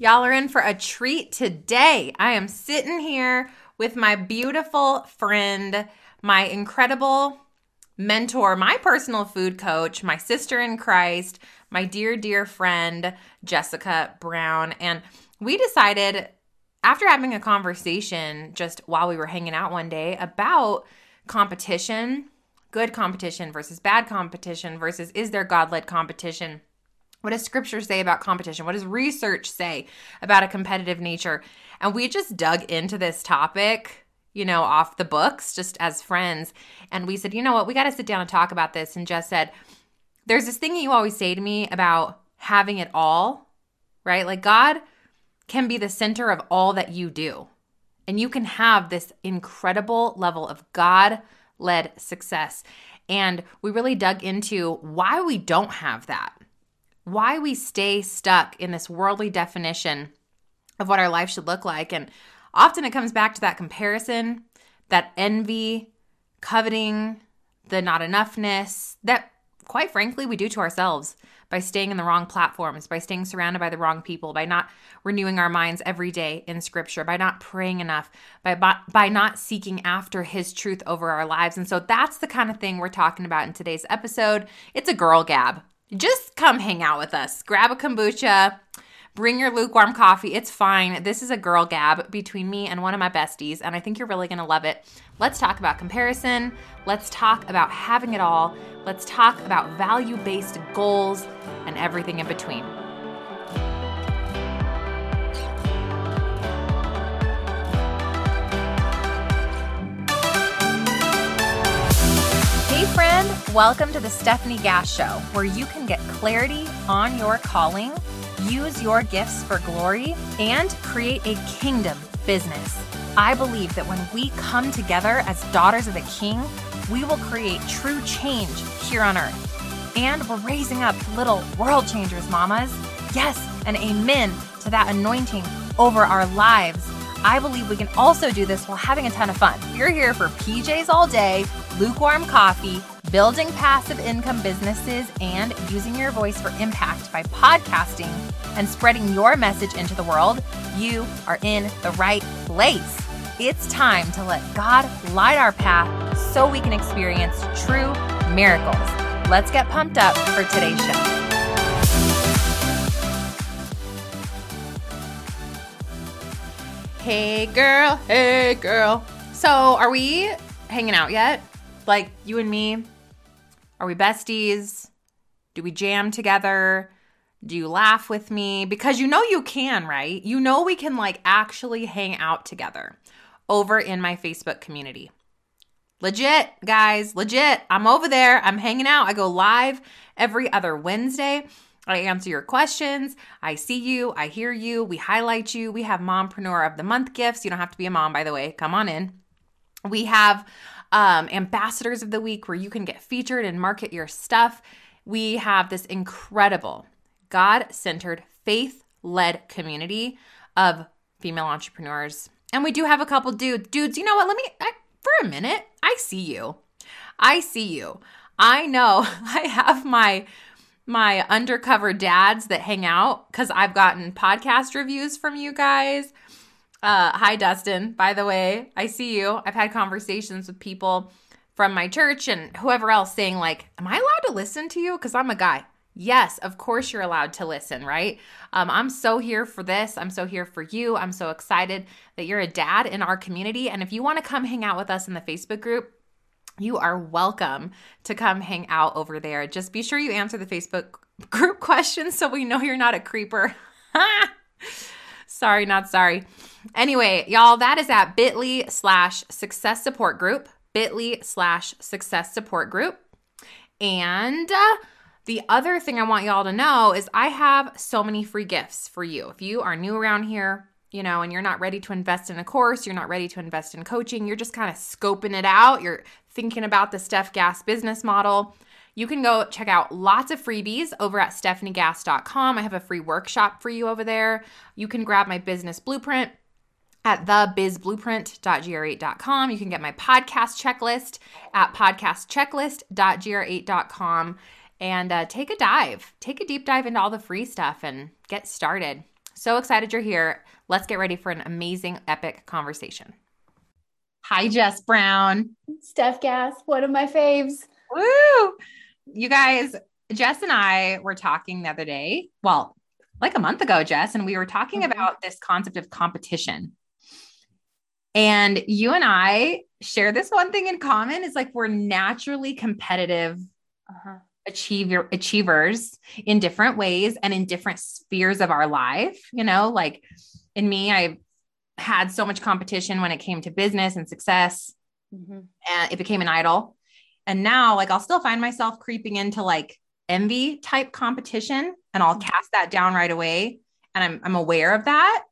Y'all are in for a treat today. I am sitting here with my beautiful friend, my incredible mentor, my personal food coach, my sister in Christ, my dear, dear friend, Jessika Brown. And we decided after having a conversation just while we were hanging out one day about competition, good competition versus bad competition versus is there God led competition? What does scripture say about competition? What does research say about a competitive nature? And we just dug into this topic, you know, off the books just as friends. And we said, you know what, we got to sit down and talk about this. And Jess said, there's this thing that you always say to me about having it all, right? Like God can be the center of all that you do. And you can have this incredible level of God led success. And we really dug into why we don't have that why we stay stuck in this worldly definition of what our life should look like. And often it comes back to that comparison, that envy, coveting, the not enoughness that, quite frankly, we do to ourselves by staying in the wrong platforms, by staying surrounded by the wrong people, by not renewing our minds every day in scripture, by not praying enough, by, by, by not seeking after his truth over our lives. And so that's the kind of thing we're talking about in today's episode. It's a girl gab just come hang out with us. Grab a kombucha, bring your lukewarm coffee. It's fine. This is a girl gab between me and one of my besties, and I think you're really going to love it. Let's talk about comparison. Let's talk about having it all. Let's talk about value based goals and everything in between. Friend. Welcome to the Stefanie Gass Show, where you can get clarity on your calling, use your gifts for glory, and create a kingdom business. I believe that when we come together as daughters of the King, we will create true change here on earth. And we're raising up little world changers, mamas. Yes, and amen to that anointing over our lives. I believe we can also do this while having a ton of fun. You're here for PJs all day, lukewarm coffee, building passive income businesses, and using your voice for impact by podcasting and spreading your message into the world, you are in the right place. It's time to let God light our path so we can experience true miracles. Let's get pumped up for today's show. Hey girl, hey girl. So, are we hanging out yet? Like you and me? Are we besties? Do we jam together? Do you laugh with me? Because you know you can, right? You know we can like actually hang out together over in my Facebook community. Legit, guys, legit. I'm over there. I'm hanging out. I go live every other Wednesday. I answer your questions. I see you. I hear you. We highlight you. We have Mompreneur of the Month gifts. You don't have to be a mom, by the way. Come on in. We have um, ambassadors of the week where you can get featured and market your stuff. We have this incredible God centered, faith led community of female entrepreneurs. And we do have a couple dudes. Dudes, you know what? Let me, I, for a minute, I see you. I see you. I know I have my my undercover dads that hang out because I've gotten podcast reviews from you guys. Uh, hi, Dustin. By the way, I see you. I've had conversations with people from my church and whoever else saying, like, Am I allowed to listen to you? Because I'm a guy. Yes, of course you're allowed to listen, right? Um, I'm so here for this. I'm so here for you. I'm so excited that you're a dad in our community. And if you want to come hang out with us in the Facebook group, you are welcome to come hang out over there. Just be sure you answer the Facebook group questions so we know you're not a creeper. sorry, not sorry. Anyway, y'all, that is at bit.ly slash success support group, bit.ly slash success support group. And uh, the other thing I want y'all to know is I have so many free gifts for you. If you are new around here, you know, and you're not ready to invest in a course, you're not ready to invest in coaching, you're just kind of scoping it out, you're thinking about the Stef Gass business model, you can go check out lots of freebies over at stefaniegass.com. I have a free workshop for you over there. You can grab my business blueprint at thebizblueprint.gr8.com. You can get my podcast checklist at podcastchecklist.gr8.com and uh, take a dive, take a deep dive into all the free stuff and get started. So excited you're here. Let's get ready for an amazing, epic conversation. Hi, Jess Brown. Stef Gass, one of my faves. Woo! You guys, Jess and I were talking the other day. Well, like a month ago, Jess, and we were talking mm-hmm. about this concept of competition. And you and I share this one thing in common is like we're naturally competitive uh-huh. achiever, achievers in different ways and in different spheres of our life. You know, like in me, I had so much competition when it came to business and success, mm-hmm. and it became an idol. And now, like, I'll still find myself creeping into like envy type competition, and I'll mm-hmm. cast that down right away. And I'm I'm aware of that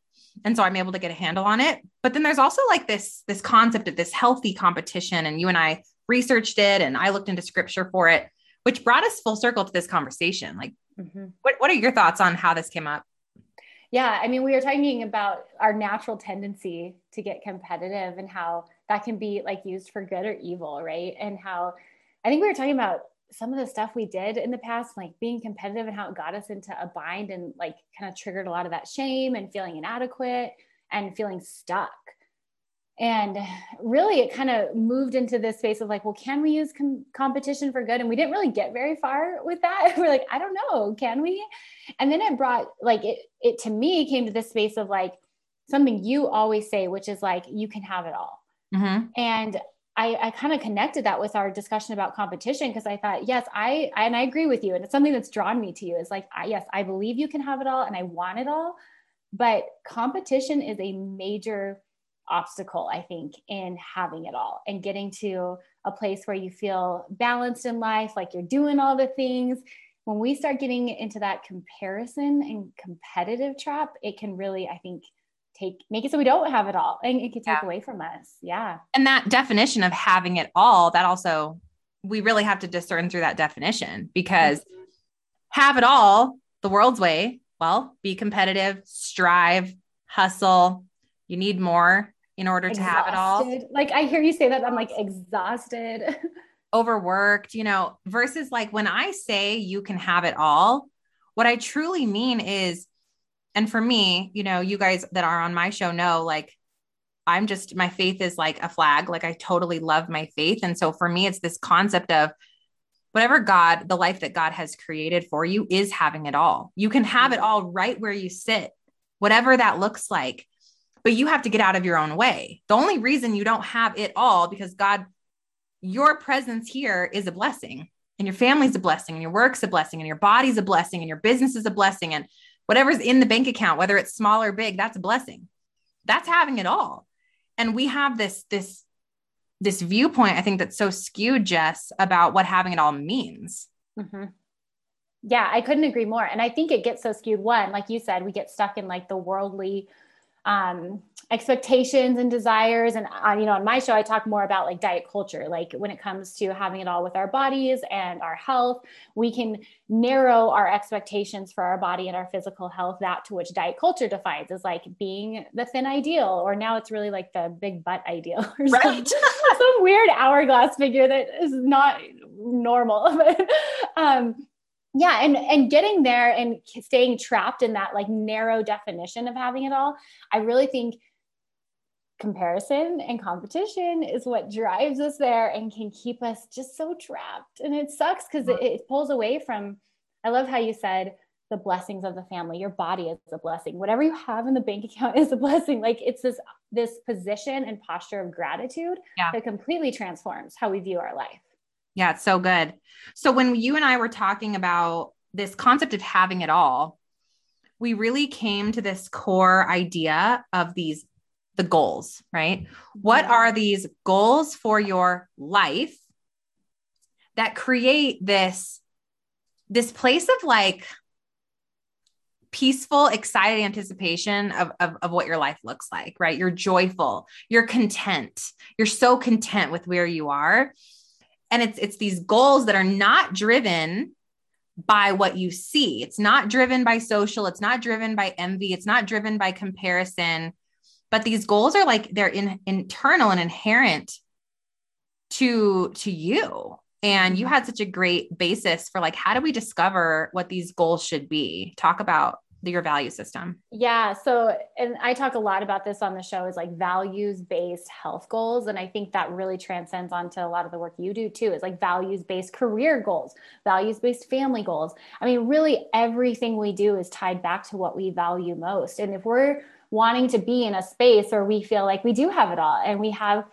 and so i'm able to get a handle on it but then there's also like this this concept of this healthy competition and you and i researched it and i looked into scripture for it which brought us full circle to this conversation like mm-hmm. what, what are your thoughts on how this came up yeah i mean we were talking about our natural tendency to get competitive and how that can be like used for good or evil right and how i think we were talking about some of the stuff we did in the past, like being competitive and how it got us into a bind and like kind of triggered a lot of that shame and feeling inadequate and feeling stuck. And really, it kind of moved into this space of like, well, can we use com- competition for good? And we didn't really get very far with that. We're like, I don't know, can we? And then it brought like it, it to me came to this space of like something you always say, which is like, you can have it all. Mm-hmm. And I, I kind of connected that with our discussion about competition because I thought, yes, I, I, and I agree with you, and it's something that's drawn me to you. Is like, I, yes, I believe you can have it all, and I want it all, but competition is a major obstacle, I think, in having it all and getting to a place where you feel balanced in life, like you're doing all the things. When we start getting into that comparison and competitive trap, it can really, I think, take make it so we don't have it all and it can take yeah. away from us yeah and that definition of having it all that also we really have to discern through that definition because mm-hmm. have it all the world's way well be competitive strive hustle you need more in order exhausted. to have it all like i hear you say that i'm like exhausted overworked you know versus like when i say you can have it all what i truly mean is and for me, you know, you guys that are on my show know like I'm just my faith is like a flag. Like I totally love my faith. And so for me, it's this concept of whatever God, the life that God has created for you is having it all. You can have it mm-hmm. all right where you sit, whatever that looks like. But you have to get out of your own way. The only reason you don't have it all because God, your presence here is a blessing, and your family's a blessing, and your work's a blessing, and your body's a blessing, and your business is a blessing. And whatever's in the bank account, whether it's small or big, that's a blessing. That's having it all. And we have this, this, this viewpoint, I think that's so skewed, Jess, about what having it all means. Mm-hmm. Yeah, I couldn't agree more. And I think it gets so skewed. One, like you said, we get stuck in like the worldly um, expectations and desires and uh, you know on my show i talk more about like diet culture like when it comes to having it all with our bodies and our health we can narrow our expectations for our body and our physical health that to which diet culture defines as like being the thin ideal or now it's really like the big butt ideal or right. some, some weird hourglass figure that is not normal but um yeah and and getting there and staying trapped in that like narrow definition of having it all i really think comparison and competition is what drives us there and can keep us just so trapped. And it sucks because it, it pulls away from i love how you said the blessings of the family. Your body is a blessing. Whatever you have in the bank account is a blessing. Like it's this this position and posture of gratitude yeah. that completely transforms how we view our life yeah, it's so good. So when you and I were talking about this concept of having it all, we really came to this core idea of these the goals, right? What are these goals for your life that create this this place of like peaceful, excited anticipation of, of, of, what your life looks like, right? You're joyful, you're content, you're so content with where you are and it's it's these goals that are not driven by what you see. It's not driven by social. It's not driven by envy. It's not driven by comparison. But these goals are like they're in, internal and inherent to to you. And you mm-hmm. had such a great basis for like how do we discover what these goals should be? Talk about your value system? Yeah. So, and I talk a lot about this on the show is like values based health goals. And I think that really transcends onto a lot of the work you do too. Is like values based career goals, values based family goals. I mean, really everything we do is tied back to what we value most. And if we're wanting to be in a space where we feel like we do have it all and we have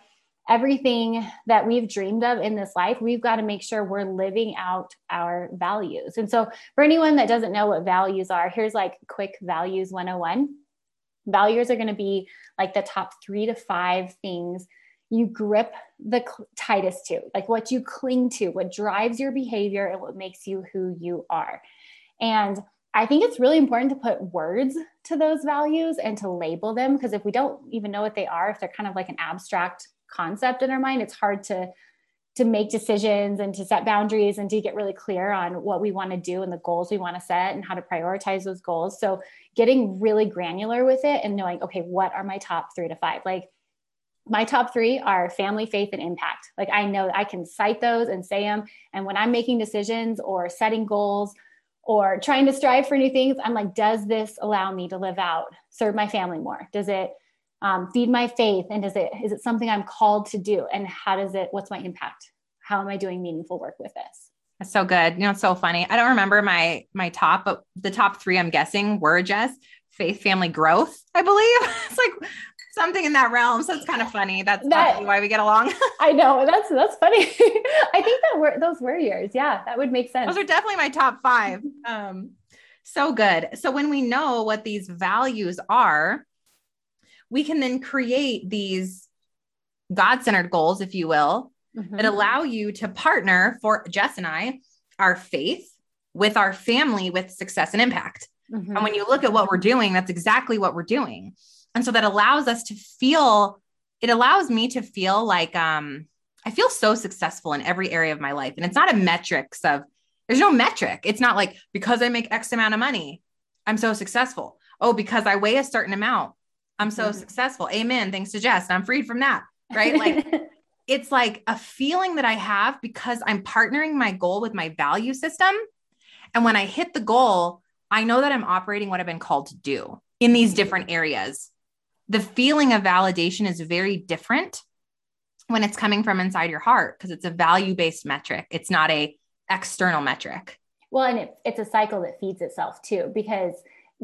everything that we've dreamed of in this life, we've got to make sure we're living out our values. And so, for anyone that doesn't know what values are, here's like quick values 101. Values are going to be like the top three to five things you grip the tightest to, like what you cling to, what drives your behavior, and what makes you who you are. And I think it's really important to put words to those values and to label them because if we don't even know what they are, if they're kind of like an abstract concept in our mind it's hard to to make decisions and to set boundaries and to get really clear on what we want to do and the goals we want to set and how to prioritize those goals so getting really granular with it and knowing okay what are my top 3 to 5 like my top three are family, faith, and impact. Like I know I can cite those and say them. And when I'm making decisions or setting goals or trying to strive for new things, I'm like, does this allow me to live out, serve my family more? Does it um, feed my faith and is it is it something i'm called to do? And how does it what's my impact? How am i doing meaningful work with this? That's so good. You know it's so funny. I don't remember my my top but the top three i'm guessing were just faith family growth i believe. It's like something in that realm. So it's kind of funny. That's that, why we get along. I know. That's that's funny. I think that were those were yours. Yeah that would make sense. Those are definitely my top five. Um so good. So when we know what these values are we can then create these God centered goals, if you will, mm-hmm. that allow you to partner for Jess and I, our faith with our family with success and impact. Mm-hmm. And when you look at what we're doing, that's exactly what we're doing. And so that allows us to feel, it allows me to feel like um, I feel so successful in every area of my life. And it's not a metrics of, there's no metric. It's not like because I make X amount of money, I'm so successful. Oh, because I weigh a certain amount, I'm so mm-hmm. successful. Amen. Thanks to Jess. I'm freed from that. Right. Like it's like a feeling that I have because I'm partnering my goal with my value system. And when I hit the goal, I know that I'm operating what I've been called to do in these mm-hmm. different areas. The feeling of validation is very different when it's coming from inside your heart because it's a value based metric. It's not a external metric. Well, and it, it's a cycle that feeds itself too, because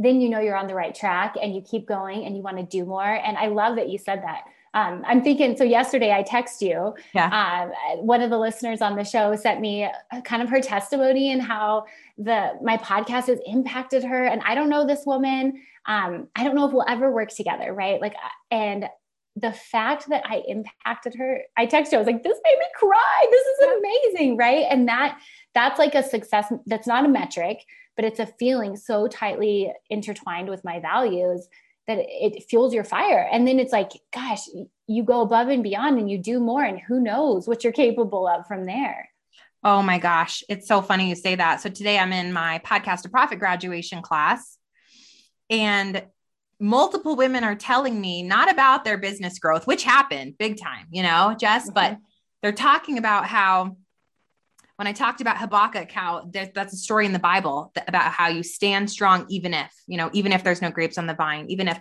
then you know you're on the right track and you keep going and you want to do more. And I love that you said that. Um, I'm thinking, so yesterday I text you. Yeah. Um, one of the listeners on the show sent me kind of her testimony and how the my podcast has impacted her. And I don't know this woman. Um, I don't know if we'll ever work together, right? Like, and the fact that I impacted her, I texted her, I was like, this made me cry. This is amazing, right? And that that's like a success. That's not a metric but it's a feeling so tightly intertwined with my values that it fuels your fire. And then it's like, gosh, you go above and beyond and you do more, and who knows what you're capable of from there. Oh my gosh, it's so funny you say that. So today I'm in my podcast to profit graduation class, and multiple women are telling me not about their business growth, which happened big time, you know, Jess, mm-hmm. but they're talking about how when I talked about Habakkuk, how that's a story in the Bible about how you stand strong, even if, you know, even if there's no grapes on the vine, even if,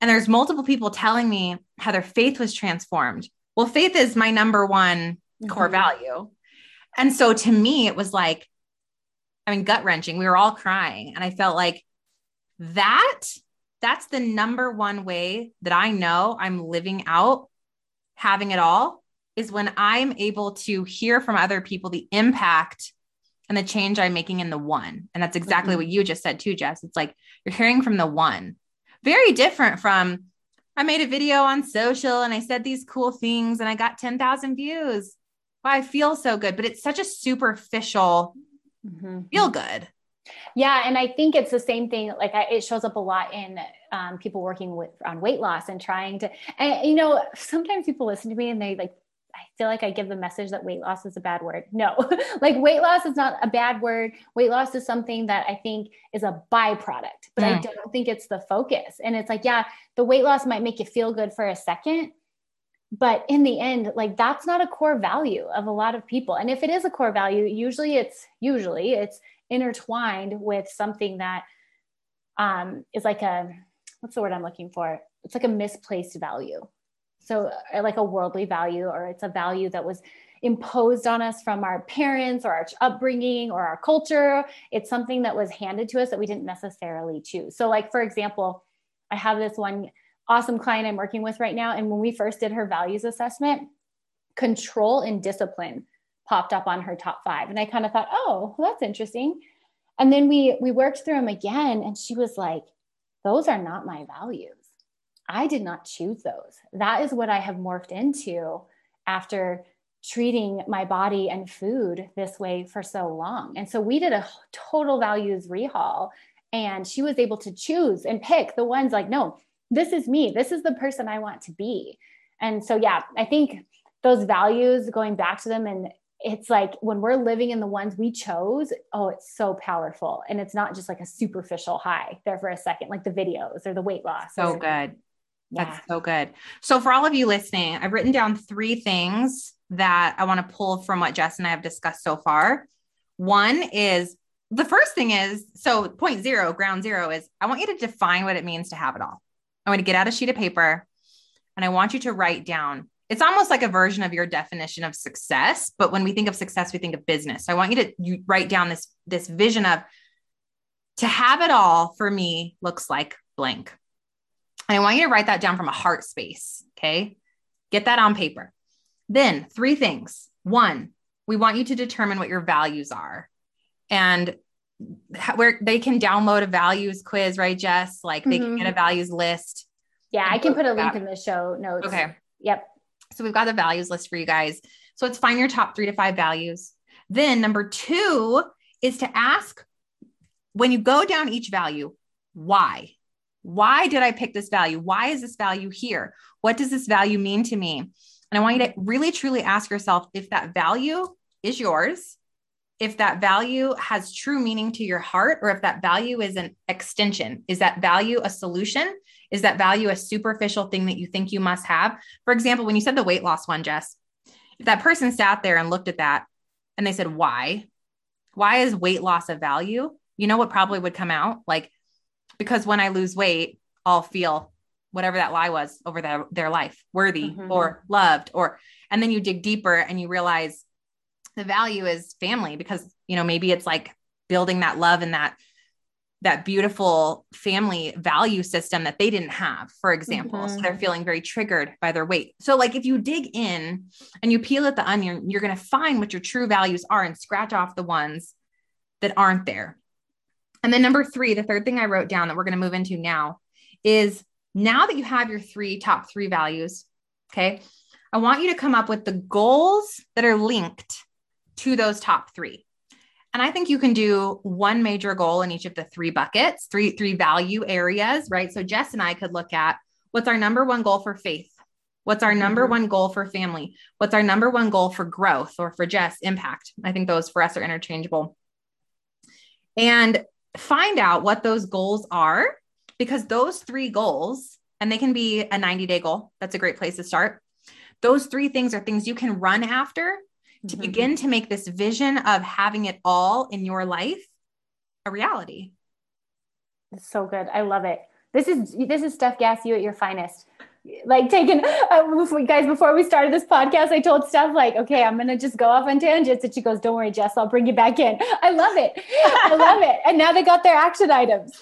and there's multiple people telling me how their faith was transformed. Well, faith is my number one mm-hmm. core value. And so to me, it was like, I mean, gut wrenching. We were all crying. And I felt like that, that's the number one way that I know I'm living out having it all is when I'm able to hear from other people the impact and the change I'm making in the one. And that's exactly mm-hmm. what you just said too, Jess. It's like you're hearing from the one. Very different from I made a video on social and I said these cool things and I got 10,000 views. I feel so good, but it's such a superficial mm-hmm. feel good. Yeah, and I think it's the same thing. Like I, it shows up a lot in um, people working with on weight loss and trying to. And you know, sometimes people listen to me and they like I feel like I give the message that weight loss is a bad word. No, like weight loss is not a bad word. Weight loss is something that I think is a byproduct, but mm. I don't think it's the focus. And it's like, yeah, the weight loss might make you feel good for a second, but in the end, like that's not a core value of a lot of people. And if it is a core value, usually it's usually it's intertwined with something that um, is like a what's the word I'm looking for? It's like a misplaced value. So, uh, like a worldly value, or it's a value that was imposed on us from our parents or our upbringing or our culture. It's something that was handed to us that we didn't necessarily choose. So, like, for example, I have this one awesome client I'm working with right now. And when we first did her values assessment, control and discipline popped up on her top five. And I kind of thought, oh, well, that's interesting. And then we we worked through them again, and she was like, those are not my values. I did not choose those. That is what I have morphed into after treating my body and food this way for so long. And so we did a total values rehaul and she was able to choose and pick the ones like, no, this is me. This is the person I want to be. And so, yeah, I think those values, going back to them, and it's like when we're living in the ones we chose, oh, it's so powerful. And it's not just like a superficial high there for a second, like the videos or the weight loss. So good. Yeah. That's so good. So, for all of you listening, I've written down three things that I want to pull from what Jess and I have discussed so far. One is the first thing is so point zero, ground zero is I want you to define what it means to have it all. I want to get out a sheet of paper and I want you to write down. It's almost like a version of your definition of success, but when we think of success, we think of business. So I want you to you write down this this vision of to have it all for me looks like blank. And I want you to write that down from a heart space, okay? Get that on paper. Then, three things. One, we want you to determine what your values are. And where they can download a values quiz, right, Jess? Like they mm-hmm. can get a values list. Yeah, I can put a link in the show notes. Okay. Yep. So we've got the values list for you guys. So let's find your top three to five values. Then number two is to ask when you go down each value, why? Why did I pick this value? Why is this value here? What does this value mean to me? And I want you to really truly ask yourself if that value is yours if that value has true meaning to your heart or if that value is an extension. Is that value a solution? Is that value a superficial thing that you think you must have? For example, when you said the weight loss one, Jess, if that person sat there and looked at that and they said, why? Why is weight loss a value? You know what probably would come out? Like, because when I lose weight, I'll feel whatever that lie was over their, their life worthy mm-hmm. or loved or and then you dig deeper and you realize the value is family because you know maybe it's like building that love and that that beautiful family value system that they didn't have for example mm-hmm. so they're feeling very triggered by their weight so like if you dig in and you peel at the onion you're going to find what your true values are and scratch off the ones that aren't there and then number 3 the third thing i wrote down that we're going to move into now is now that you have your three top 3 values okay i want you to come up with the goals that are linked to those top three. And I think you can do one major goal in each of the three buckets, three three value areas, right? So Jess and I could look at what's our number one goal for faith? What's our number mm-hmm. one goal for family? What's our number one goal for growth or for Jess impact? I think those for us are interchangeable. And find out what those goals are because those three goals, and they can be a 90 day goal. That's a great place to start. Those three things are things you can run after to mm-hmm. begin to make this vision of having it all in your life a reality. It's so good. I love it. This is this is Stef Gass, you at your finest like taking uh, guys before we started this podcast i told stef like okay i'm gonna just go off on tangents. And she goes don't worry jess i'll bring you back in. I love it. I love it. And now they got their action items.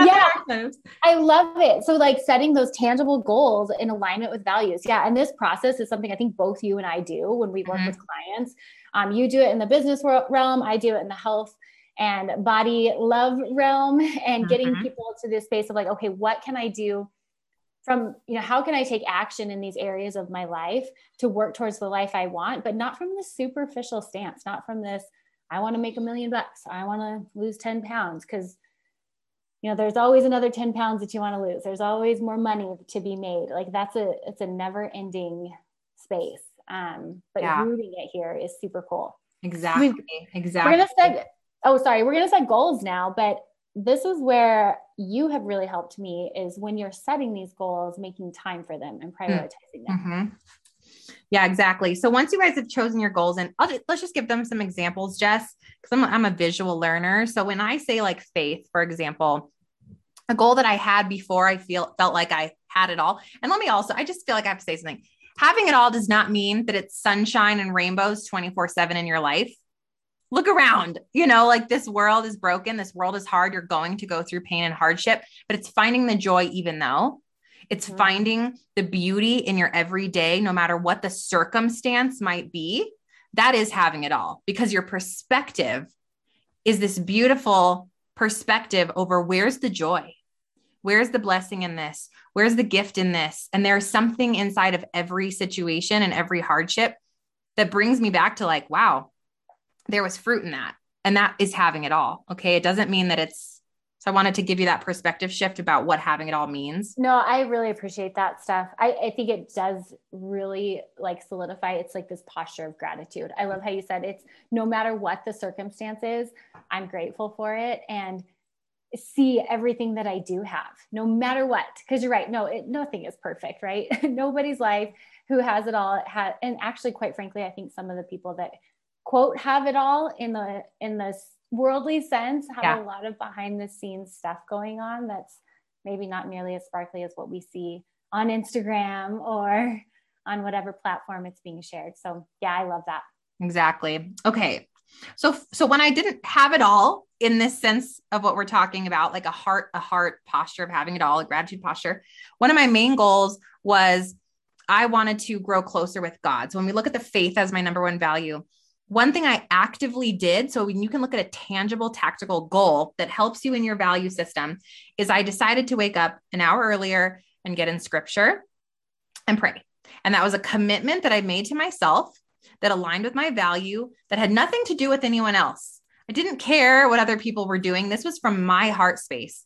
Yeah. items. i love it. So like setting those tangible goals in alignment with values. Yeah and this process is something i think both you and i do when we work mm-hmm. with clients. Um, you do it in the business realm i do it in the health and body love realm and getting mm-hmm. people to this space of like okay what can i do from you know how can i take action in these areas of my life to work towards the life i want but not from this superficial stance not from this i want to make a million bucks i want to lose 10 pounds because you know there's always another 10 pounds that you want to lose. There's always more money to be made. Like that's a it's a never ending space. Um but yeah. rooting it here is super cool. Exactly we, exactly we're gonna set oh sorry we're gonna set goals now but this is where you have really helped me is when you're setting these goals, making time for them and prioritizing them. Mm-hmm. Yeah, exactly. So once you guys have chosen your goals, and just, let's just give them some examples, Jess, because I'm, I'm a visual learner. So when I say like faith, for example, a goal that I had before I feel felt like I had it all. And let me also, I just feel like I have to say something. Having it all does not mean that it's sunshine and rainbows 24 7 in your life. Look around, you know, like this world is broken. This world is hard. You're going to go through pain and hardship, but it's finding the joy even though. It's mm-hmm. finding the beauty in your everyday, no matter what the circumstance might be. That is having it all because your perspective is this beautiful perspective over where's the joy? Where's the blessing in this? Where's the gift in this? And there's something inside of every situation and every hardship that brings me back to like, wow, there was fruit in that. And that is having it all. Okay. It doesn't mean that it's, so I wanted to give you that perspective shift about what having it all means. No, I really appreciate that stuff. I, I think it does really like solidify. It's like this posture of gratitude. I love how you said it's no matter what the circumstances, I'm grateful for it. And see everything that I do have, no matter what. Because you're right, no, it, nothing is perfect, right? Nobody's life who has it all had, and actually, quite frankly, I think some of the people that quote have it all in the in the worldly sense have yeah. a lot of behind the scenes stuff going on that's maybe not nearly as sparkly as what we see on Instagram or on whatever platform it's being shared. So yeah, I love that. Exactly. Okay. So so when I didn't have it all in this sense of what we're talking about, like a heart, a heart posture of having it all, a gratitude posture, one of my main goals was I wanted to grow closer with God. So when we look at the faith as my number one value, one thing I actively did, so when you can look at a tangible tactical goal that helps you in your value system, is I decided to wake up an hour earlier and get in scripture and pray. And that was a commitment that I made to myself that aligned with my value that had nothing to do with anyone else. I didn't care what other people were doing. This was from my heart space.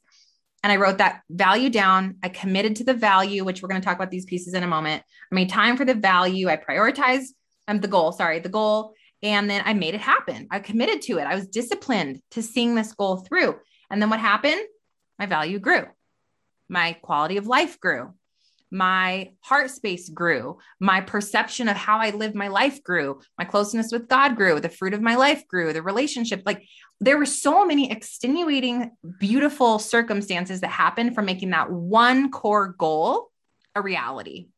And I wrote that value down. I committed to the value, which we're going to talk about these pieces in a moment. I made time for the value. I prioritized um, the goal, sorry, the goal. And then I made it happen. I committed to it. I was disciplined to seeing this goal through. And then what happened? My value grew. My quality of life grew my heart space grew, my perception of how I live my life grew, my closeness with God grew, the fruit of my life grew, the relationship. Like there were so many extenuating, beautiful circumstances that happened from making that one core goal a reality.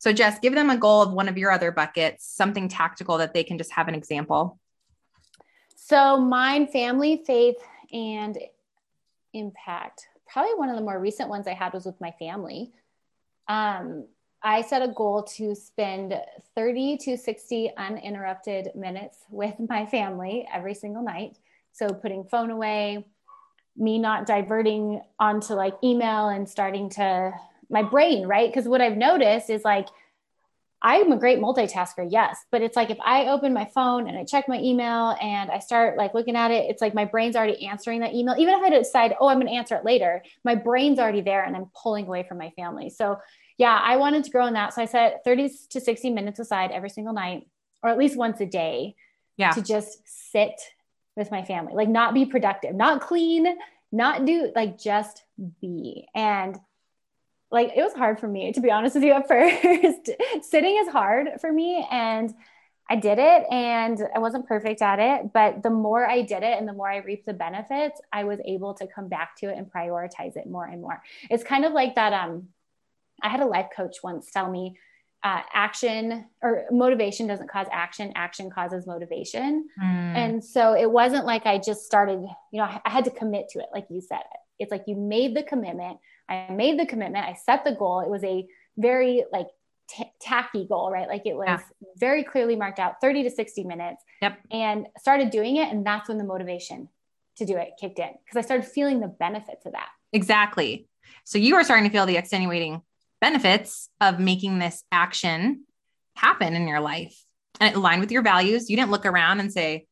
So, Jess, give them a goal of one of your other buckets, something tactical that they can just have an example. So, mine, family, faith, and impact probably one of the more recent ones I had was with my family. Um, I set a goal to spend 30 to 60 uninterrupted minutes with my family every single night. So putting phone away, me not diverting onto like email and starting to my brain, right? Because what I've noticed is like I'm a great multitasker, yes, but it's like if I open my phone and I check my email and I start like looking at it, it's like my brain's already answering that email. Even if I decide, oh, I'm going to answer it later, my brain's already there and I'm pulling away from my family. So, yeah, I wanted to grow in that. So I set 30 to 60 minutes aside every single night, or at least once a day, yeah. to just sit with my family, like not be productive, not clean, not do like just be. And like it was hard for me to be honest with you at first. Sitting is hard for me and I did it and I wasn't perfect at it, but the more I did it and the more I reaped the benefits, I was able to come back to it and prioritize it more and more. It's kind of like that um I had a life coach once tell me uh, action or motivation doesn't cause action action causes motivation mm. and so it wasn't like i just started you know I, I had to commit to it like you said it's like you made the commitment I made the commitment, I set the goal. It was a very like t- tacky goal, right? Like it was yeah. very clearly marked out 30 to 60 minutes. Yep. And started doing it. And that's when the motivation to do it kicked in because I started feeling the benefits of that. Exactly. So you were starting to feel the extenuating benefits of making this action happen in your life and it aligned with your values. You didn't look around and say,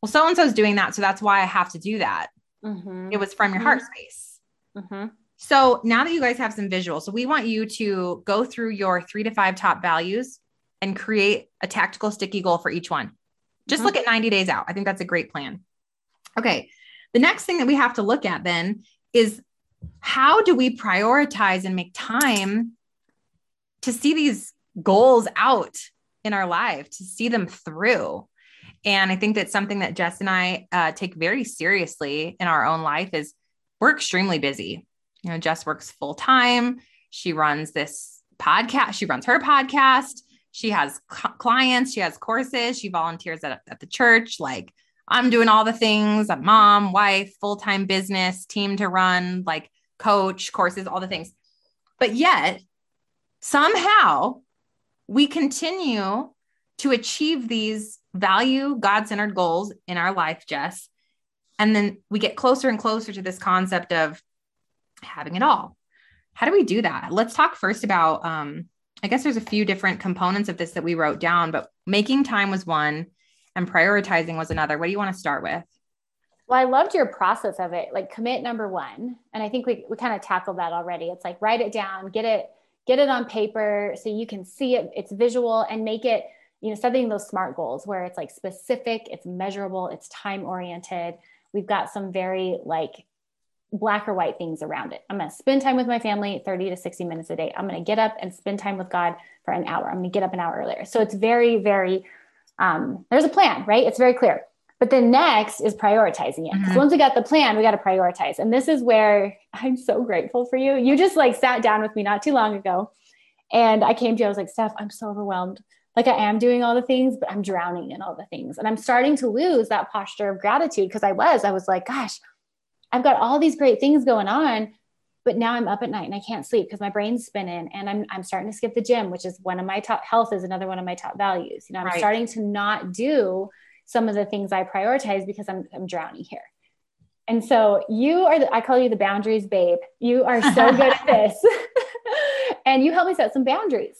well, so and so's doing that. So that's why I have to do that. Mm-hmm. It was from your mm-hmm. heart space. Mm-hmm. So now that you guys have some visuals, so we want you to go through your three to five top values and create a tactical sticky goal for each one. Just mm-hmm. look at 90 days out. I think that's a great plan. Okay. The next thing that we have to look at then is how do we prioritize and make time to see these goals out in our life, to see them through? And I think that's something that Jess and I uh, take very seriously in our own life is we're extremely busy. You know, Jess works full time. She runs this podcast. She runs her podcast. She has cl- clients. She has courses. She volunteers at, at the church. Like I'm doing all the things a mom, wife, full time business, team to run, like coach, courses, all the things. But yet, somehow, we continue to achieve these value God centered goals in our life, Jess. And then we get closer and closer to this concept of having it all. How do we do that? Let's talk first about, um, I guess there's a few different components of this that we wrote down, but making time was one and prioritizing was another. What do you want to start with? Well, I loved your process of it. Like commit number one. And I think we, we kind of tackled that already. It's like write it down, get it, get it on paper so you can see it, it's visual and make it, you know, setting those smart goals where it's like specific, it's measurable, it's time oriented. We've got some very like black or white things around it. I'm going to spend time with my family 30 to 60 minutes a day. I'm going to get up and spend time with God for an hour. I'm going to get up an hour earlier. So it's very, very, um, there's a plan, right? It's very clear. But then next is prioritizing it. Because mm-hmm. once we got the plan, we got to prioritize. And this is where I'm so grateful for you. You just like sat down with me not too long ago. And I came to you, I was like, Stef, I'm so overwhelmed. Like I am doing all the things, but I'm drowning in all the things. And I'm starting to lose that posture of gratitude because I was, I was like, gosh, I've got all these great things going on, but now I'm up at night and I can't sleep because my brain's spinning and I'm, I'm starting to skip the gym, which is one of my top health is another one of my top values. You know, I'm right. starting to not do some of the things I prioritize because I'm, I'm drowning here. And so you are, the, I call you the boundaries babe. You are so good at this. and you help me set some boundaries.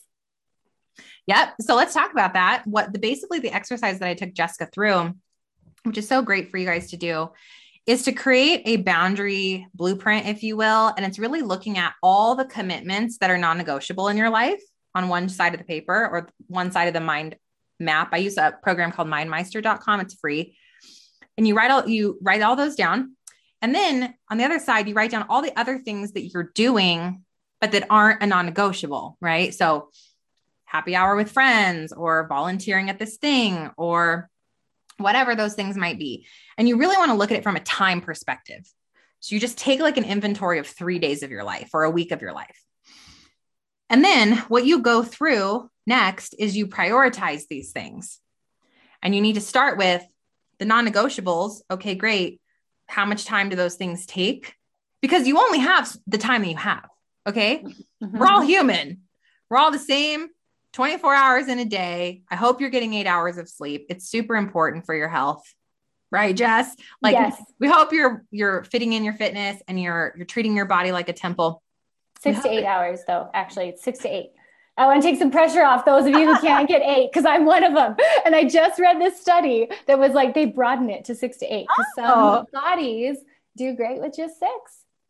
Yep. So let's talk about that. What the basically the exercise that I took Jessika through, which is so great for you guys to do, is to create a boundary blueprint, if you will. And it's really looking at all the commitments that are non negotiable in your life on one side of the paper or one side of the mind map. I use a program called mindmeister.com. It's free. And you write all you write all those down. And then on the other side, you write down all the other things that you're doing, but that aren't a non-negotiable, right? So happy hour with friends or volunteering at this thing or whatever those things might be. And you really want to look at it from a time perspective. So you just take like an inventory of three days of your life or a week of your life. And then what you go through next is you prioritize these things. And you need to start with the non negotiables. Okay, great. How much time do those things take? Because you only have the time that you have. Okay. Mm-hmm. We're all human. We're all the same 24 hours in a day. I hope you're getting eight hours of sleep. It's super important for your health. Right, Jess? Like yes. we hope you're you're fitting in your fitness and you're you're treating your body like a temple. Six to eight hours though, actually. It's six to eight. I want to take some pressure off those of you who can't get eight because I'm one of them. And I just read this study that was like they broaden it to six to eight because oh. some bodies do great with just six.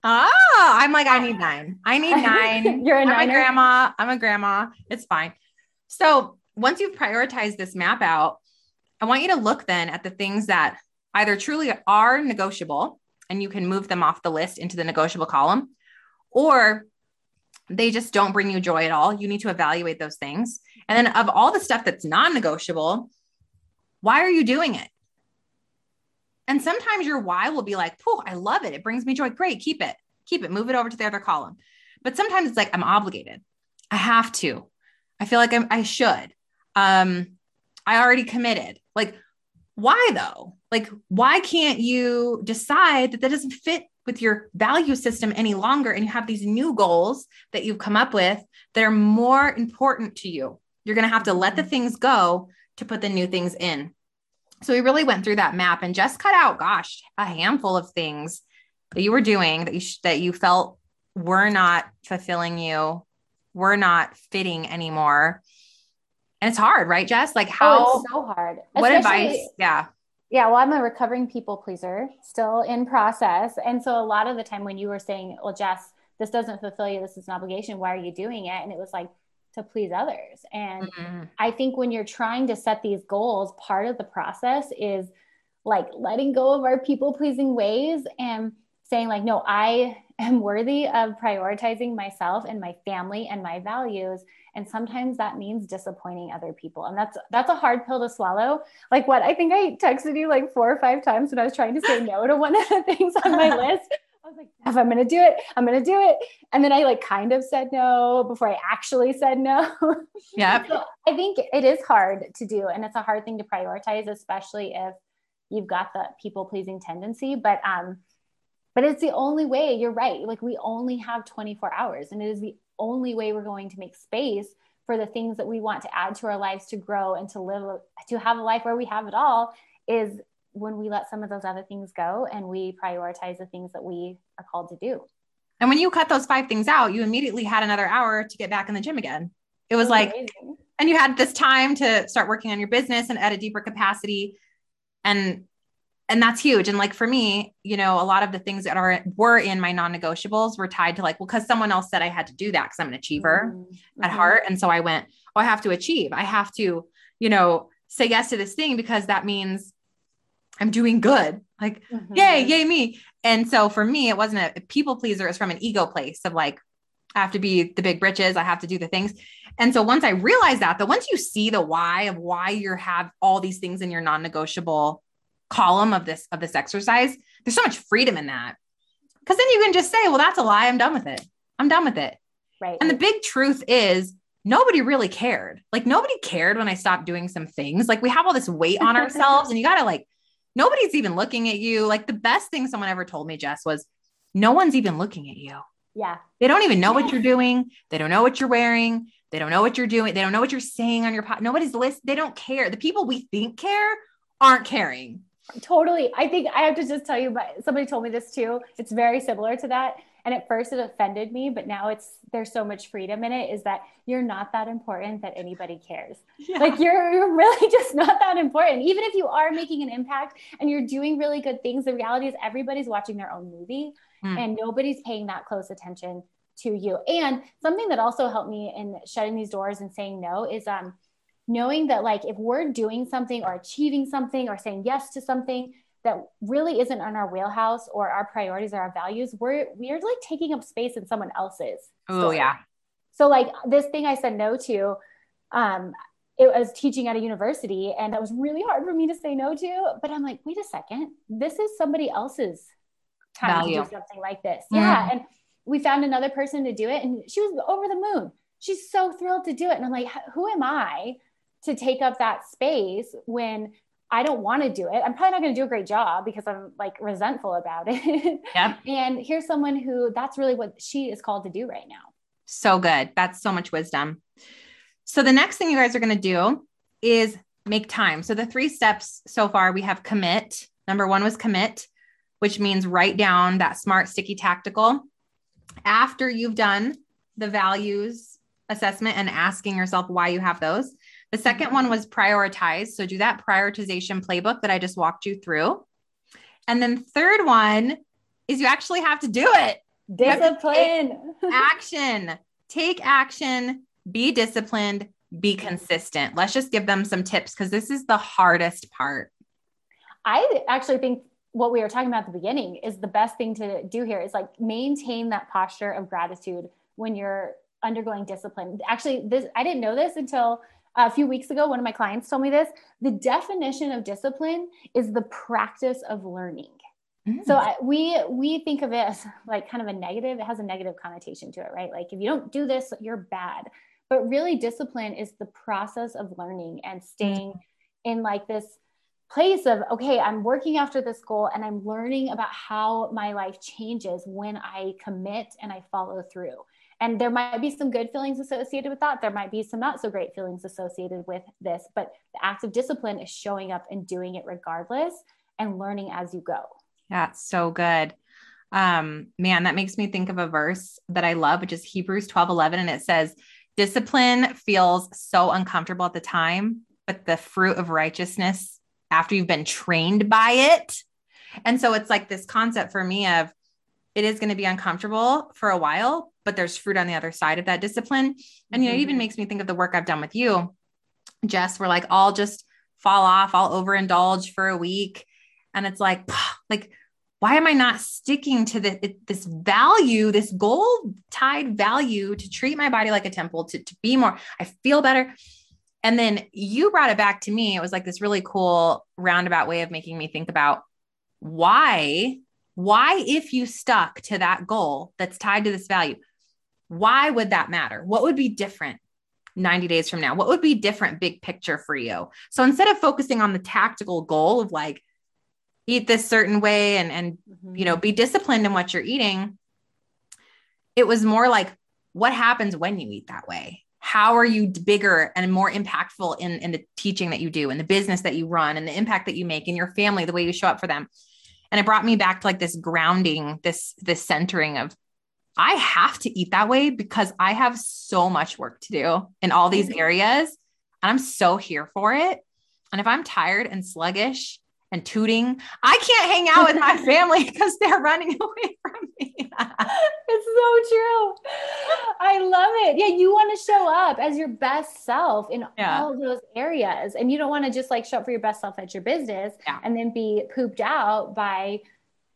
Ah, I'm like, I need nine. I need nine. You're a I'm a grandma. I'm a grandma. It's fine. So once you've prioritized this map out, I want you to look then at the things that either truly are negotiable and you can move them off the list into the negotiable column, or they just don't bring you joy at all. You need to evaluate those things. And then of all the stuff that's non negotiable, why are you doing it? And sometimes your why will be like, oh, I love it. It brings me joy. Great. Keep it. Keep it. Move it over to the other column. But sometimes it's like, I'm obligated. I have to. I feel like I'm, I should. Um, I already committed. Like, why though? Like, why can't you decide that that doesn't fit with your value system any longer and you have these new goals that you've come up with that are more important to you? You're going to have to let the things go to put the new things in. So we really went through that map and just cut out, gosh, a handful of things that you were doing that you sh- that you felt were not fulfilling you we're not fitting anymore. And it's hard, right, Jess? Like how oh, so hard. What Especially, advice? Yeah. Yeah, well, I'm a recovering people pleaser, still in process. And so a lot of the time when you were saying, well, Jess, this doesn't fulfill you, this is an obligation, why are you doing it? And it was like to please others. And mm-hmm. I think when you're trying to set these goals, part of the process is like letting go of our people pleasing ways and saying like no i am worthy of prioritizing myself and my family and my values and sometimes that means disappointing other people and that's that's a hard pill to swallow like what i think i texted you like four or five times when i was trying to say no to one of the things on my list I was like, if I'm gonna do it, I'm gonna do it. And then I like kind of said no before I actually said no. Yeah. so I think it is hard to do, and it's a hard thing to prioritize, especially if you've got the people pleasing tendency. But um, but it's the only way. You're right. Like we only have 24 hours, and it is the only way we're going to make space for the things that we want to add to our lives to grow and to live to have a life where we have it all is when we let some of those other things go and we prioritize the things that we are called to do. And when you cut those five things out, you immediately had another hour to get back in the gym again. It was like, amazing. and you had this time to start working on your business and at a deeper capacity. And and that's huge. And like for me, you know, a lot of the things that are were in my non-negotiables were tied to like, well, because someone else said I had to do that because I'm an achiever mm-hmm. at heart. And so I went, oh, I have to achieve. I have to, you know, say yes to this thing because that means I'm doing good. Like, mm-hmm. yay, yay, me. And so for me, it wasn't a people pleaser. It's from an ego place of like, I have to be the big britches. I have to do the things. And so once I realized that, that once you see the why of why you have all these things in your non-negotiable column of this of this exercise, there's so much freedom in that. Because then you can just say, well, that's a lie. I'm done with it. I'm done with it. Right. And the big truth is nobody really cared. Like nobody cared when I stopped doing some things. Like we have all this weight on ourselves and you got to like nobody's even looking at you. Like the best thing someone ever told me, Jess, was no one's even looking at you. Yeah. They don't even know what you're doing. They don't know what you're wearing. They don't know what you're doing. They don't know what you're saying on your pot. Nobody's list. They don't care. The people we think care aren't caring. Totally. I think I have to just tell you, but somebody told me this too. It's very similar to that. And at first it offended me, but now it's there's so much freedom in it is that you're not that important that anybody cares. Yeah. Like you're, you're really just not that important. Even if you are making an impact and you're doing really good things, the reality is everybody's watching their own movie mm. and nobody's paying that close attention to you. And something that also helped me in shutting these doors and saying no is um knowing that like if we're doing something or achieving something or saying yes to something that really isn't in our wheelhouse or our priorities or our values, we're we're like taking up space in someone else's. Oh yeah. So like this thing I said no to, um, it was teaching at a university and that was really hard for me to say no to. But I'm like, wait a second, this is somebody else's time Value. to do something like this. Mm. Yeah. And we found another person to do it and she was over the moon. She's so thrilled to do it. And I'm like, who am I to take up that space when I don't want to do it. I'm probably not going to do a great job because I'm like resentful about it. Yeah. and here's someone who that's really what she is called to do right now. So good. That's so much wisdom. So the next thing you guys are going to do is make time. So the three steps so far we have commit. Number 1 was commit, which means write down that smart sticky tactical. After you've done the values assessment and asking yourself why you have those, the second one was prioritize. So do that prioritization playbook that I just walked you through. And then third one is you actually have to do it. Discipline. action. Take action. Be disciplined. Be consistent. Let's just give them some tips because this is the hardest part. I actually think what we were talking about at the beginning is the best thing to do here is like maintain that posture of gratitude when you're undergoing discipline. Actually, this I didn't know this until a few weeks ago, one of my clients told me this. The definition of discipline is the practice of learning. Mm. So I, we we think of it as like kind of a negative. It has a negative connotation to it, right? Like if you don't do this, you're bad. But really, discipline is the process of learning and staying mm. in like this place of okay, I'm working after this goal and I'm learning about how my life changes when I commit and I follow through. And there might be some good feelings associated with that. There might be some not so great feelings associated with this, but the act of discipline is showing up and doing it regardless and learning as you go. Yeah, so good. Um, man, that makes me think of a verse that I love, which is Hebrews 12 11. And it says, Discipline feels so uncomfortable at the time, but the fruit of righteousness after you've been trained by it. And so it's like this concept for me of it is going to be uncomfortable for a while, but there's fruit on the other side of that discipline. And, you know, it even mm-hmm. makes me think of the work I've done with you, Jess, We're like I'll just fall off, I'll overindulge for a week. And it's like, like, why am I not sticking to the, this value, this goal tied value to treat my body like a temple, to, to be more, I feel better. And then you brought it back to me. It was like this really cool roundabout way of making me think about why why, if you stuck to that goal that's tied to this value, why would that matter? What would be different 90 days from now? What would be different big picture for you? So instead of focusing on the tactical goal of like, eat this certain way and and mm-hmm. you know be disciplined in what you're eating it was more like what happens when you eat that way how are you bigger and more impactful in in the teaching that you do and the business that you run and the impact that you make in your family the way you show up for them and it brought me back to like this grounding this this centering of i have to eat that way because i have so much work to do in all these mm-hmm. areas and i'm so here for it and if i'm tired and sluggish and tooting. I can't hang out with my family because they're running away from me. it's so true. I love it. Yeah, you want to show up as your best self in yeah. all those areas. And you don't want to just like show up for your best self at your business yeah. and then be pooped out by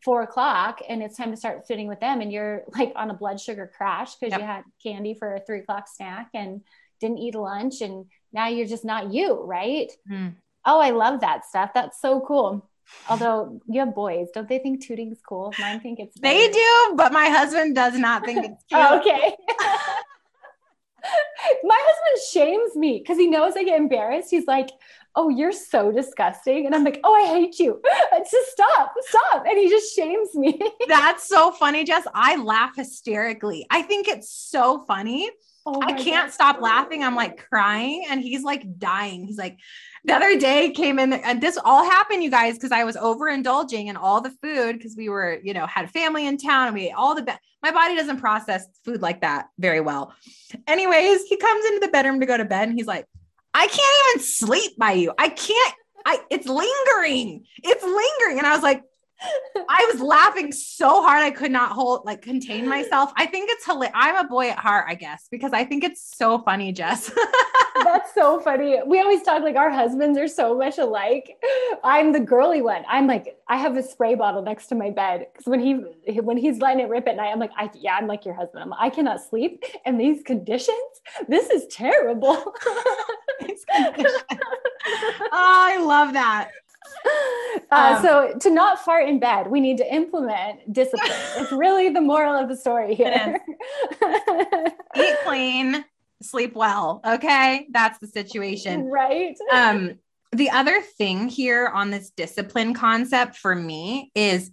four o'clock and it's time to start sitting with them and you're like on a blood sugar crash because yep. you had candy for a three o'clock snack and didn't eat lunch and now you're just not you, right? Mm. Oh, I love that stuff. That's so cool. Although you have boys, don't they think tooting's cool? Mine think it's. Better. They do, but my husband does not think it's cute. okay. my husband shames me because he knows I get embarrassed. He's like, "Oh, you're so disgusting," and I'm like, "Oh, I hate you." Just stop, stop, and he just shames me. That's so funny, Jess. I laugh hysterically. I think it's so funny. Oh I can't God. stop laughing. I'm like crying, and he's like dying. He's like, the other day came in and this all happened you guys because i was overindulging in all the food because we were you know had family in town and we ate all the be- my body doesn't process food like that very well anyways he comes into the bedroom to go to bed and he's like i can't even sleep by you. I can't i it's lingering. It's lingering. And i was like I was laughing so hard I could not hold like contain myself. I think it's hilarious. I'm a boy at heart, I guess, because I think it's so funny, Jess. That's so funny. We always talk like our husbands are so much alike. I'm the girly one. I'm like I have a spray bottle next to my bed because when he when he's letting it rip at night, I'm like, I yeah, I'm like your husband. I'm, I cannot sleep in these conditions. This is terrible. oh, I love that. Uh, um, so to not fart in bed, we need to implement discipline. it's really the moral of the story here. Eat clean, sleep well. Okay, that's the situation, right? Um, the other thing here on this discipline concept for me is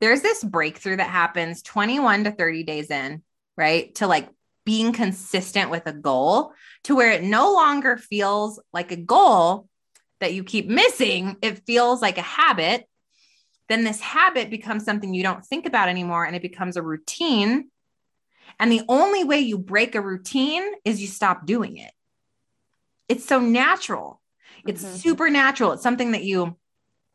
there's this breakthrough that happens 21 to 30 days in, right? To like being consistent with a goal to where it no longer feels like a goal that you keep missing, it feels like a habit. Then this habit becomes something you don't think about anymore and it becomes a routine. And the only way you break a routine is you stop doing it. It's so natural. It's mm-hmm. supernatural. It's something that you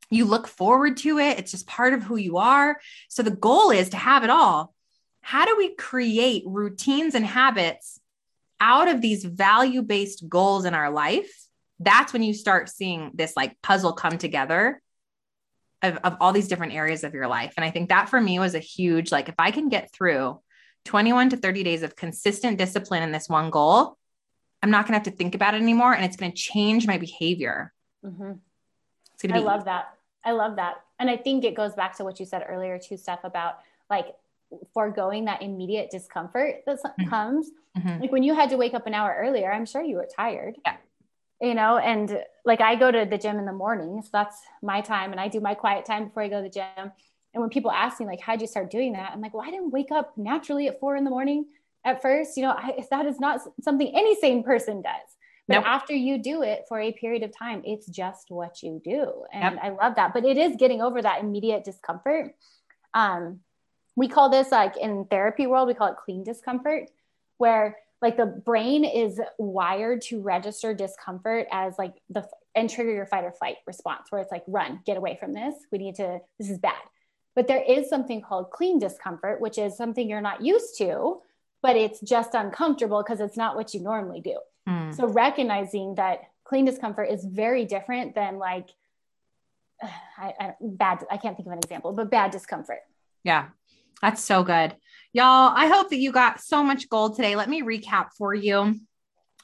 you look forward to it. It's just part of who you are. So the goal is to have it all. How do we create routines and habits out of these value-based goals in our life that's when you start seeing this like puzzle come together of, of all these different areas of your life. And I think that for me was a huge, like, if I can get through 21 to 30 days of consistent discipline in this one goal, I'm not going to have to think about it anymore. And it's going to change my behavior. Mm-hmm. I love that. I love that. And I think it goes back to what you said earlier, too, Stef, about like foregoing that immediate discomfort that mm-hmm. comes. Mm-hmm. Like when you had to wake up an hour earlier, I'm sure you were tired. Yeah you know and like i go to the gym in the morning so that's my time and i do my quiet time before i go to the gym. And when people ask me like how'd you start doing that? I'm like well i didn't wake up naturally at four in the morning at first you know I, that is not something any sane person does. But nope. after you do it for a period of time it's just what you do and yep. i love that. But it is getting over that immediate discomfort. Um, we call this like in therapy world we call it clean discomfort where like the brain is wired to register discomfort as like the and trigger your fight or flight response where it's like run get away from this. We need to this is bad. But there is something called clean discomfort which is something you're not used to but it's just uncomfortable because it's not what you normally do. Mm. so recognizing that clean discomfort is very different than like I, I, bad i can't think of an example but bad discomfort. Yeah that's so good Y'all, I hope that you got so much gold today. Let me recap for you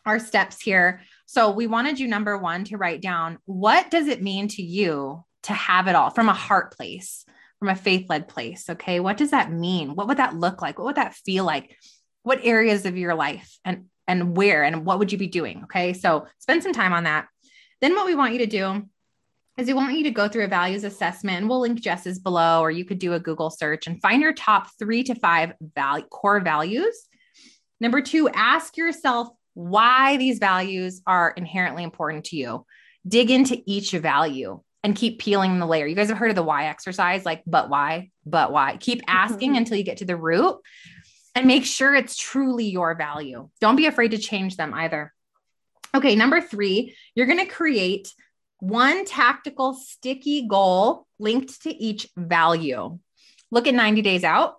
our steps here. So, we wanted you number one to write down what does it mean to you to have it all from a heart place, from a faith led place. Okay. What does that mean? What would that look like? What would that feel like? What areas of your life and and where and what would you be doing? Okay. So spend some time on that. Then what we want you to do is we want you to go through a values assessment and we'll link Jess's below, or you could do a Google search and find your top three to five value, core values. Number two, ask yourself why these values are inherently important to you. Dig into each value and keep peeling the layer. You guys have heard of the why exercise, like, but why, but why? Keep asking mm-hmm. until you get to the root and make sure it's truly your value. Don't be afraid to change them either. Okay, number three, you're going to create one tactical sticky goal linked to each value. Look at 90 days out.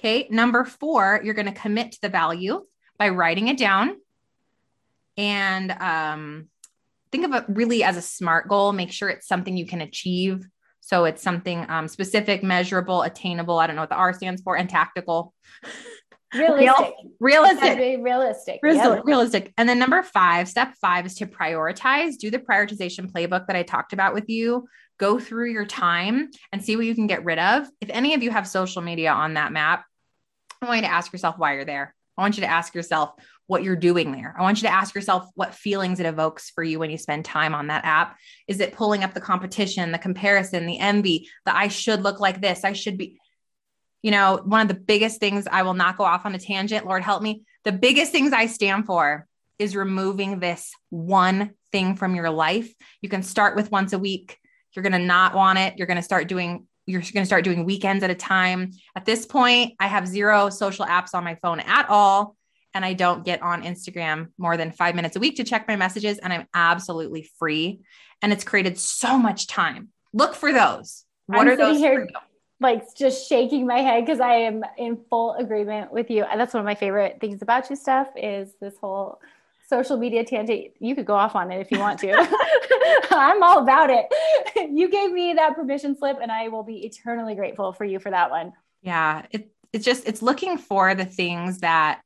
Okay, number four, you're going to commit to the value by writing it down and um, think of it really as a smart goal. Make sure it's something you can achieve. So it's something um, specific, measurable, attainable. I don't know what the R stands for, and tactical. Realistic. Real, realistic. realistic. Realistic. Realistic. And then number five, step five is to prioritize. Do the prioritization playbook that I talked about with you. Go through your time and see what you can get rid of. If any of you have social media on that map, I want you to ask yourself why you're there. I want you to ask yourself what you're doing there. I want you to ask yourself what feelings it evokes for you when you spend time on that app. Is it pulling up the competition, the comparison, the envy, the I should look like this, I should be you know, one of the biggest things I will not go off on a tangent, Lord help me. The biggest things I stand for is removing this one thing from your life. You can start with once a week. You're going to not want it. You're going to start doing you're going to start doing weekends at a time. At this point, I have zero social apps on my phone at all and I don't get on Instagram more than 5 minutes a week to check my messages and I'm absolutely free and it's created so much time. Look for those. What I'm are those? Here- like just shaking my head because I am in full agreement with you. And that's one of my favorite things about you, Stef, is this whole social media tangent. You could go off on it if you want to. I'm all about it. You gave me that permission slip, and I will be eternally grateful for you for that one. Yeah, it, it's just it's looking for the things that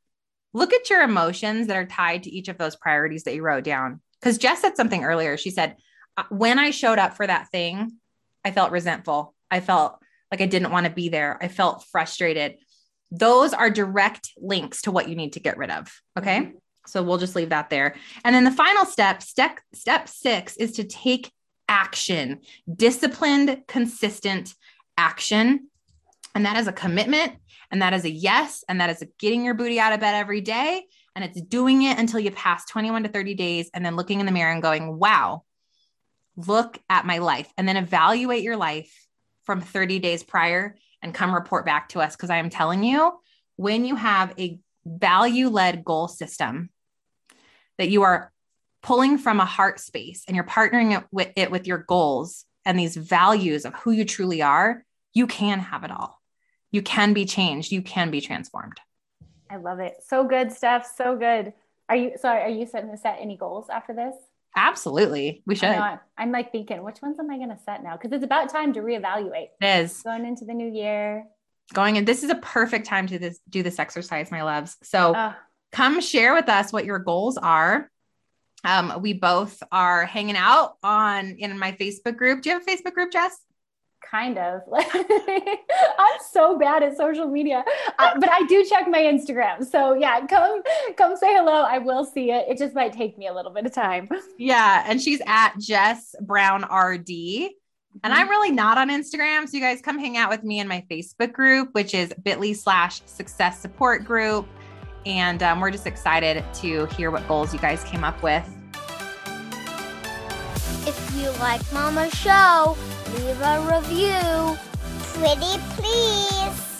look at your emotions that are tied to each of those priorities that you wrote down. Because Jess said something earlier. She said, uh, when I showed up for that thing, I felt resentful. I felt like I didn't want to be there. I felt frustrated. Those are direct links to what you need to get rid of. Okay. Mm-hmm. So we'll just leave that there. And then the final step, step step 6 is to take action. Disciplined, consistent action. And that is a commitment and that is a yes and that is a getting your booty out of bed every day and it's doing it until you pass 21 to 30 days and then looking in the mirror and going, "Wow, look at my life." And then evaluate your life from 30 days prior and come report back to us. Because I am telling you, when you have a value led goal system that you are pulling from a heart space and you're partnering it with, it with your goals and these values of who you truly are, you can have it all. You can be changed. You can be transformed. I love it. So good, Stef. So good. Are you sorry? Are you setting to set any goals after this? Absolutely. We should. I am like thinking, which ones am I going to set now? Because it's about time to reevaluate. It is. Going into the new year. Going in. This is a perfect time to this, do this exercise, my loves. So come share with us what your goals are. Um, we both are hanging out on in my Facebook group. Do you have a Facebook group, Jess? Kind of. I'm so bad at social media, uh, but I do check my Instagram. So yeah, come come say hello. I will see it. It just might take me a little bit of time. Yeah, and she's at Jess Brown RD. And I'm really not on Instagram. So you guys come hang out with me in my Facebook group, which is bit.ly slash success support group. And um, we're just excited to hear what goals you guys came up with. If you like Mama's show, leave a review. Pretty please.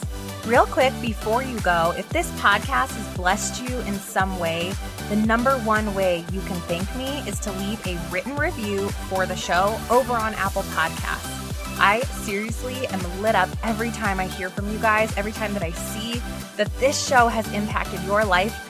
Real quick before you go, if this podcast has blessed you in some way, the number one way you can thank me is to leave a written review for the show over on Apple Podcasts. I seriously am lit up every time I hear from you guys, every time that I see that this show has impacted your life